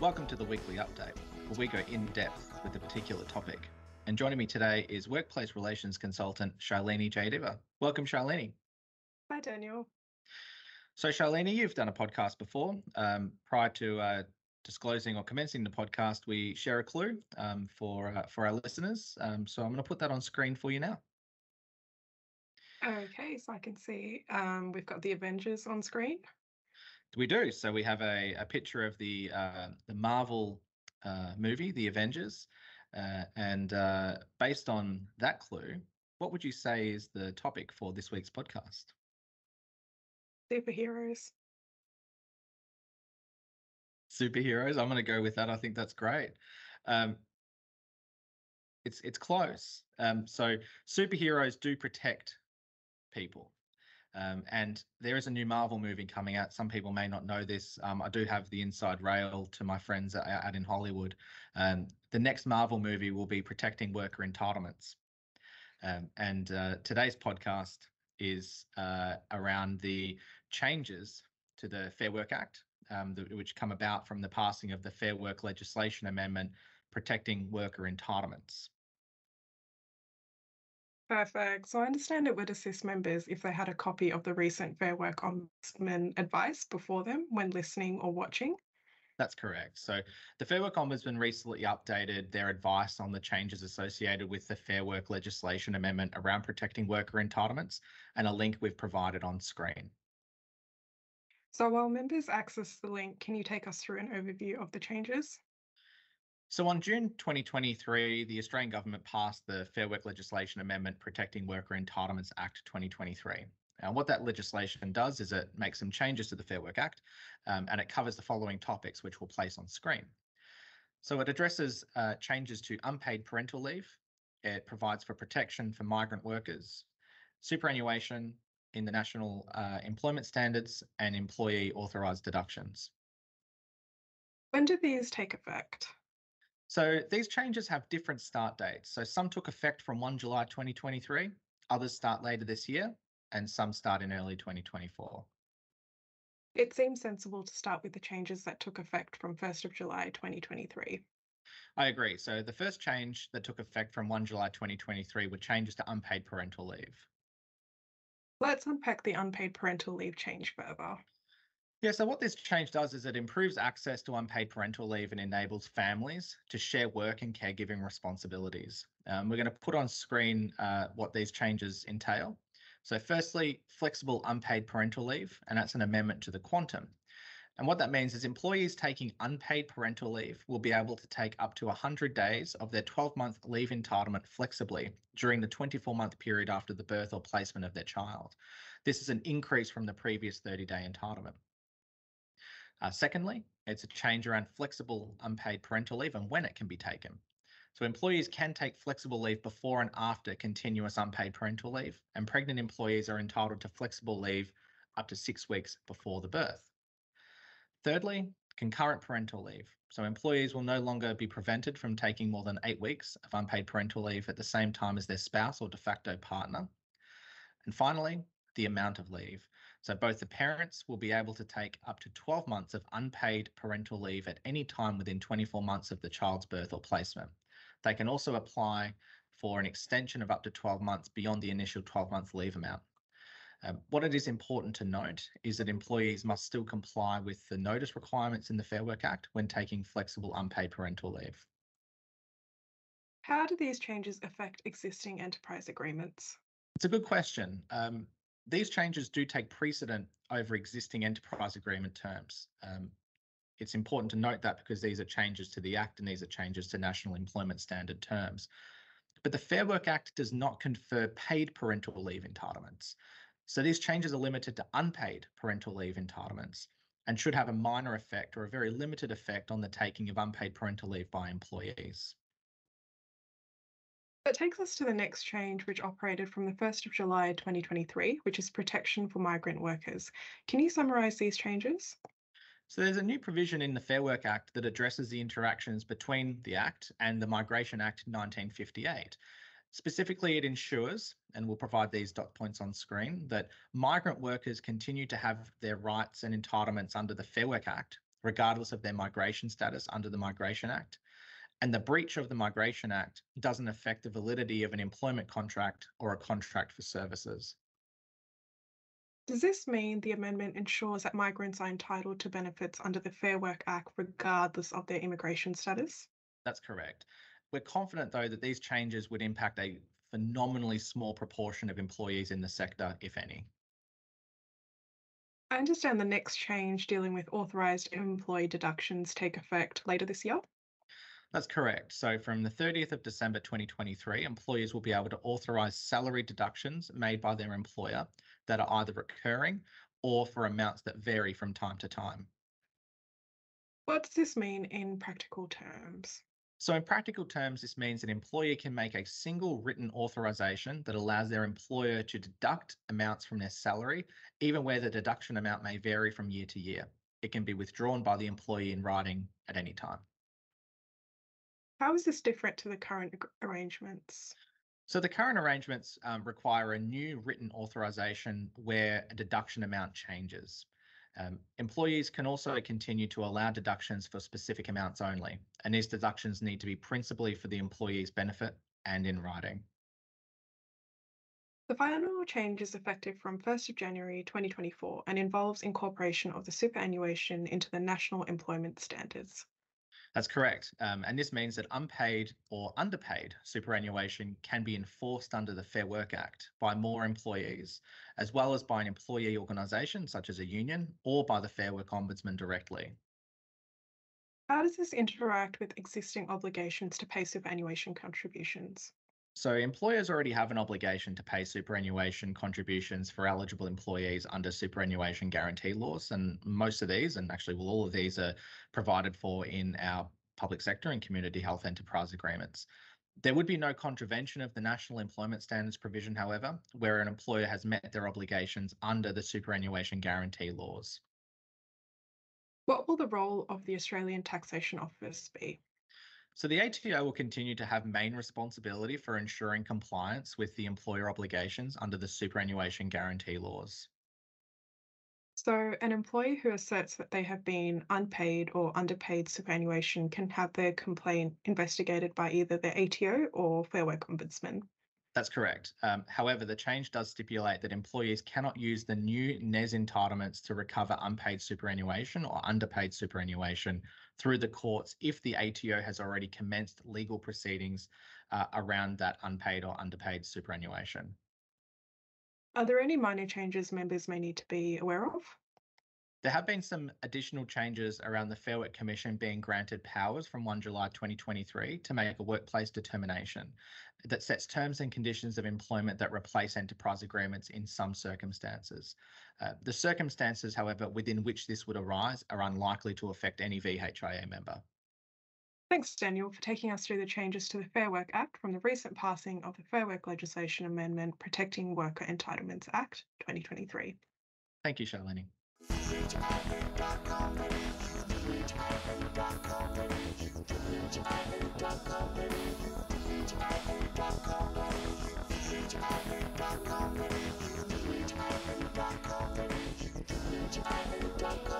Welcome to the weekly update, where we go in depth with a particular topic. And joining me today is workplace relations consultant Sharlini Jayadeva. Welcome, Sharlini. Hi, Daniel. So, Sharlini, you've done a podcast before. Um, prior to uh, disclosing or commencing the podcast, we share a clue um, for uh, for our listeners. Um, so, I'm going to put that on screen for you now. Okay, so I can see um, we've got the Avengers on screen. We do. So we have a, a picture of the uh, the Marvel uh, movie, The Avengers, uh, and uh, based on that clue, what would you say is the topic for this week's podcast? Superheroes. Superheroes. I'm going to go with that. I think that's great. Um, it's it's close. Um, so superheroes do protect people. Um, and there is a new Marvel movie coming out. Some people may not know this. Um, I do have the inside rail to my friends out in Hollywood. Um, the next Marvel movie will be protecting worker entitlements. Um, and uh, today's podcast is uh, around the changes to the Fair Work Act, um, the, which come about from the passing of the Fair Work Legislation Amendment protecting worker entitlements. Perfect. So I understand it would assist members if they had a copy of the recent Fair Work Ombudsman advice before them when listening or watching. That's correct. So the Fair Work Ombudsman recently updated their advice on the changes associated with the Fair Work legislation amendment around protecting worker entitlements and a link we've provided on screen. So while members access the link, can you take us through an overview of the changes? So on June 2023, the Australian government passed the Fair Work Legislation Amendment Protecting Worker Entitlements Act 2023. And what that legislation does is it makes some changes to the Fair Work Act um, and it covers the following topics, which we'll place on screen. So it addresses uh, changes to unpaid parental leave. It provides for protection for migrant workers, superannuation in the national uh, employment standards and employee authorised deductions. When do these take effect? So these changes have different start dates. So some took effect from 1 July 2023, others start later this year, and some start in early 2024. It seems sensible to start with the changes that took effect from 1st of July 2023. I agree. So the first change that took effect from 1 July 2023 were changes to unpaid parental leave. Let's unpack the unpaid parental leave change further. Yeah, so what this change does is it improves access to unpaid parental leave and enables families to share work and caregiving responsibilities. Um, we're going to put on screen uh, what these changes entail. So firstly, flexible unpaid parental leave, and that's an amendment to the quantum. And what that means is employees taking unpaid parental leave will be able to take up to 100 days of their 12 month leave entitlement flexibly during the 24 month period after the birth or placement of their child. This is an increase from the previous 30 day entitlement. Uh, secondly, it's a change around flexible unpaid parental leave and when it can be taken. So employees can take flexible leave before and after continuous unpaid parental leave, and pregnant employees are entitled to flexible leave up to six weeks before the birth. Thirdly, concurrent parental leave. So employees will no longer be prevented from taking more than eight weeks of unpaid parental leave at the same time as their spouse or de facto partner. And finally, the amount of leave. So both the parents will be able to take up to 12 months of unpaid parental leave at any time within 24 months of the child's birth or placement. They can also apply for an extension of up to 12 months beyond the initial 12 month leave amount. Um, what it is important to note is that employees must still comply with the notice requirements in the Fair Work Act when taking flexible unpaid parental leave. How do these changes affect existing enterprise agreements? It's a good question. Um, these changes do take precedent over existing enterprise agreement terms. Um, it's important to note that because these are changes to the Act and these are changes to National Employment Standard terms. But the Fair Work Act does not confer paid parental leave entitlements. So these changes are limited to unpaid parental leave entitlements and should have a minor effect or a very limited effect on the taking of unpaid parental leave by employees. That takes us to the next change, which operated from the 1st of July 2023, which is protection for migrant workers. Can you summarise these changes? So there's a new provision in the Fair Work Act that addresses the interactions between the Act and the Migration Act 1958. Specifically, it ensures, and we'll provide these dot points on screen, that migrant workers continue to have their rights and entitlements under the Fair Work Act, regardless of their migration status under the Migration Act. And the breach of the Migration Act doesn't affect the validity of an employment contract or a contract for services. Does this mean the amendment ensures that migrants are entitled to benefits under the Fair Work Act regardless of their immigration status? That's correct. We're confident, though, that these changes would impact a phenomenally small proportion of employees in the sector, if any. I understand the next change dealing with authorised employee deductions take effect later this year. That's correct. So from the 30th of December 2023, employers will be able to authorise salary deductions made by their employer that are either recurring or for amounts that vary from time to time. What does this mean in practical terms? So, in practical terms, this means an employer can make a single written authorization that allows their employer to deduct amounts from their salary, even where the deduction amount may vary from year to year. It can be withdrawn by the employee in writing at any time. How is this different to the current arrangements? So the current arrangements um, require a new written authorization where a deduction amount changes. Um, employees can also continue to allow deductions for specific amounts only, and these deductions need to be principally for the employee's benefit and in writing. The final change is effective from 1st of January 2024 and involves incorporation of the superannuation into the National Employment Standards. That's correct. Um, and this means that unpaid or underpaid superannuation can be enforced under the Fair Work Act by more employees, as well as by an employee organisation such as a union or by the Fair Work Ombudsman directly. How does this interact with existing obligations to pay superannuation contributions? So employers already have an obligation to pay superannuation contributions for eligible employees under superannuation guarantee laws. And most of these, and actually well, all of these are provided for in our public sector and community health enterprise agreements. There would be no contravention of the National Employment Standards provision, however, where an employer has met their obligations under the superannuation guarantee laws. What will the role of the Australian Taxation Office be? So the ATO will continue to have main responsibility for ensuring compliance with the employer obligations under the superannuation guarantee laws. So, an employee who asserts that they have been unpaid or underpaid superannuation can have their complaint investigated by either the ATO or Fair Work Ombudsman. That's correct. Um, however, the change does stipulate that employees cannot use the new NES entitlements to recover unpaid superannuation or underpaid superannuation through the courts if the ATO has already commenced legal proceedings uh, around that unpaid or underpaid superannuation. Are there any minor changes members may need to be aware of? There have been some additional changes around the Fair Work Commission being granted powers from 1 July 2023 to make a workplace determination that sets terms and conditions of employment that replace enterprise agreements in some circumstances. Uh, the circumstances, however, within which this would arise are unlikely to affect any VHIA member. Thanks, Daniel, for taking us through the changes to the Fair Work Act from the recent passing of the Fair Work Legislation Amendment Protecting Worker Entitlements Act 2023. Thank you, Charlene. Dot com.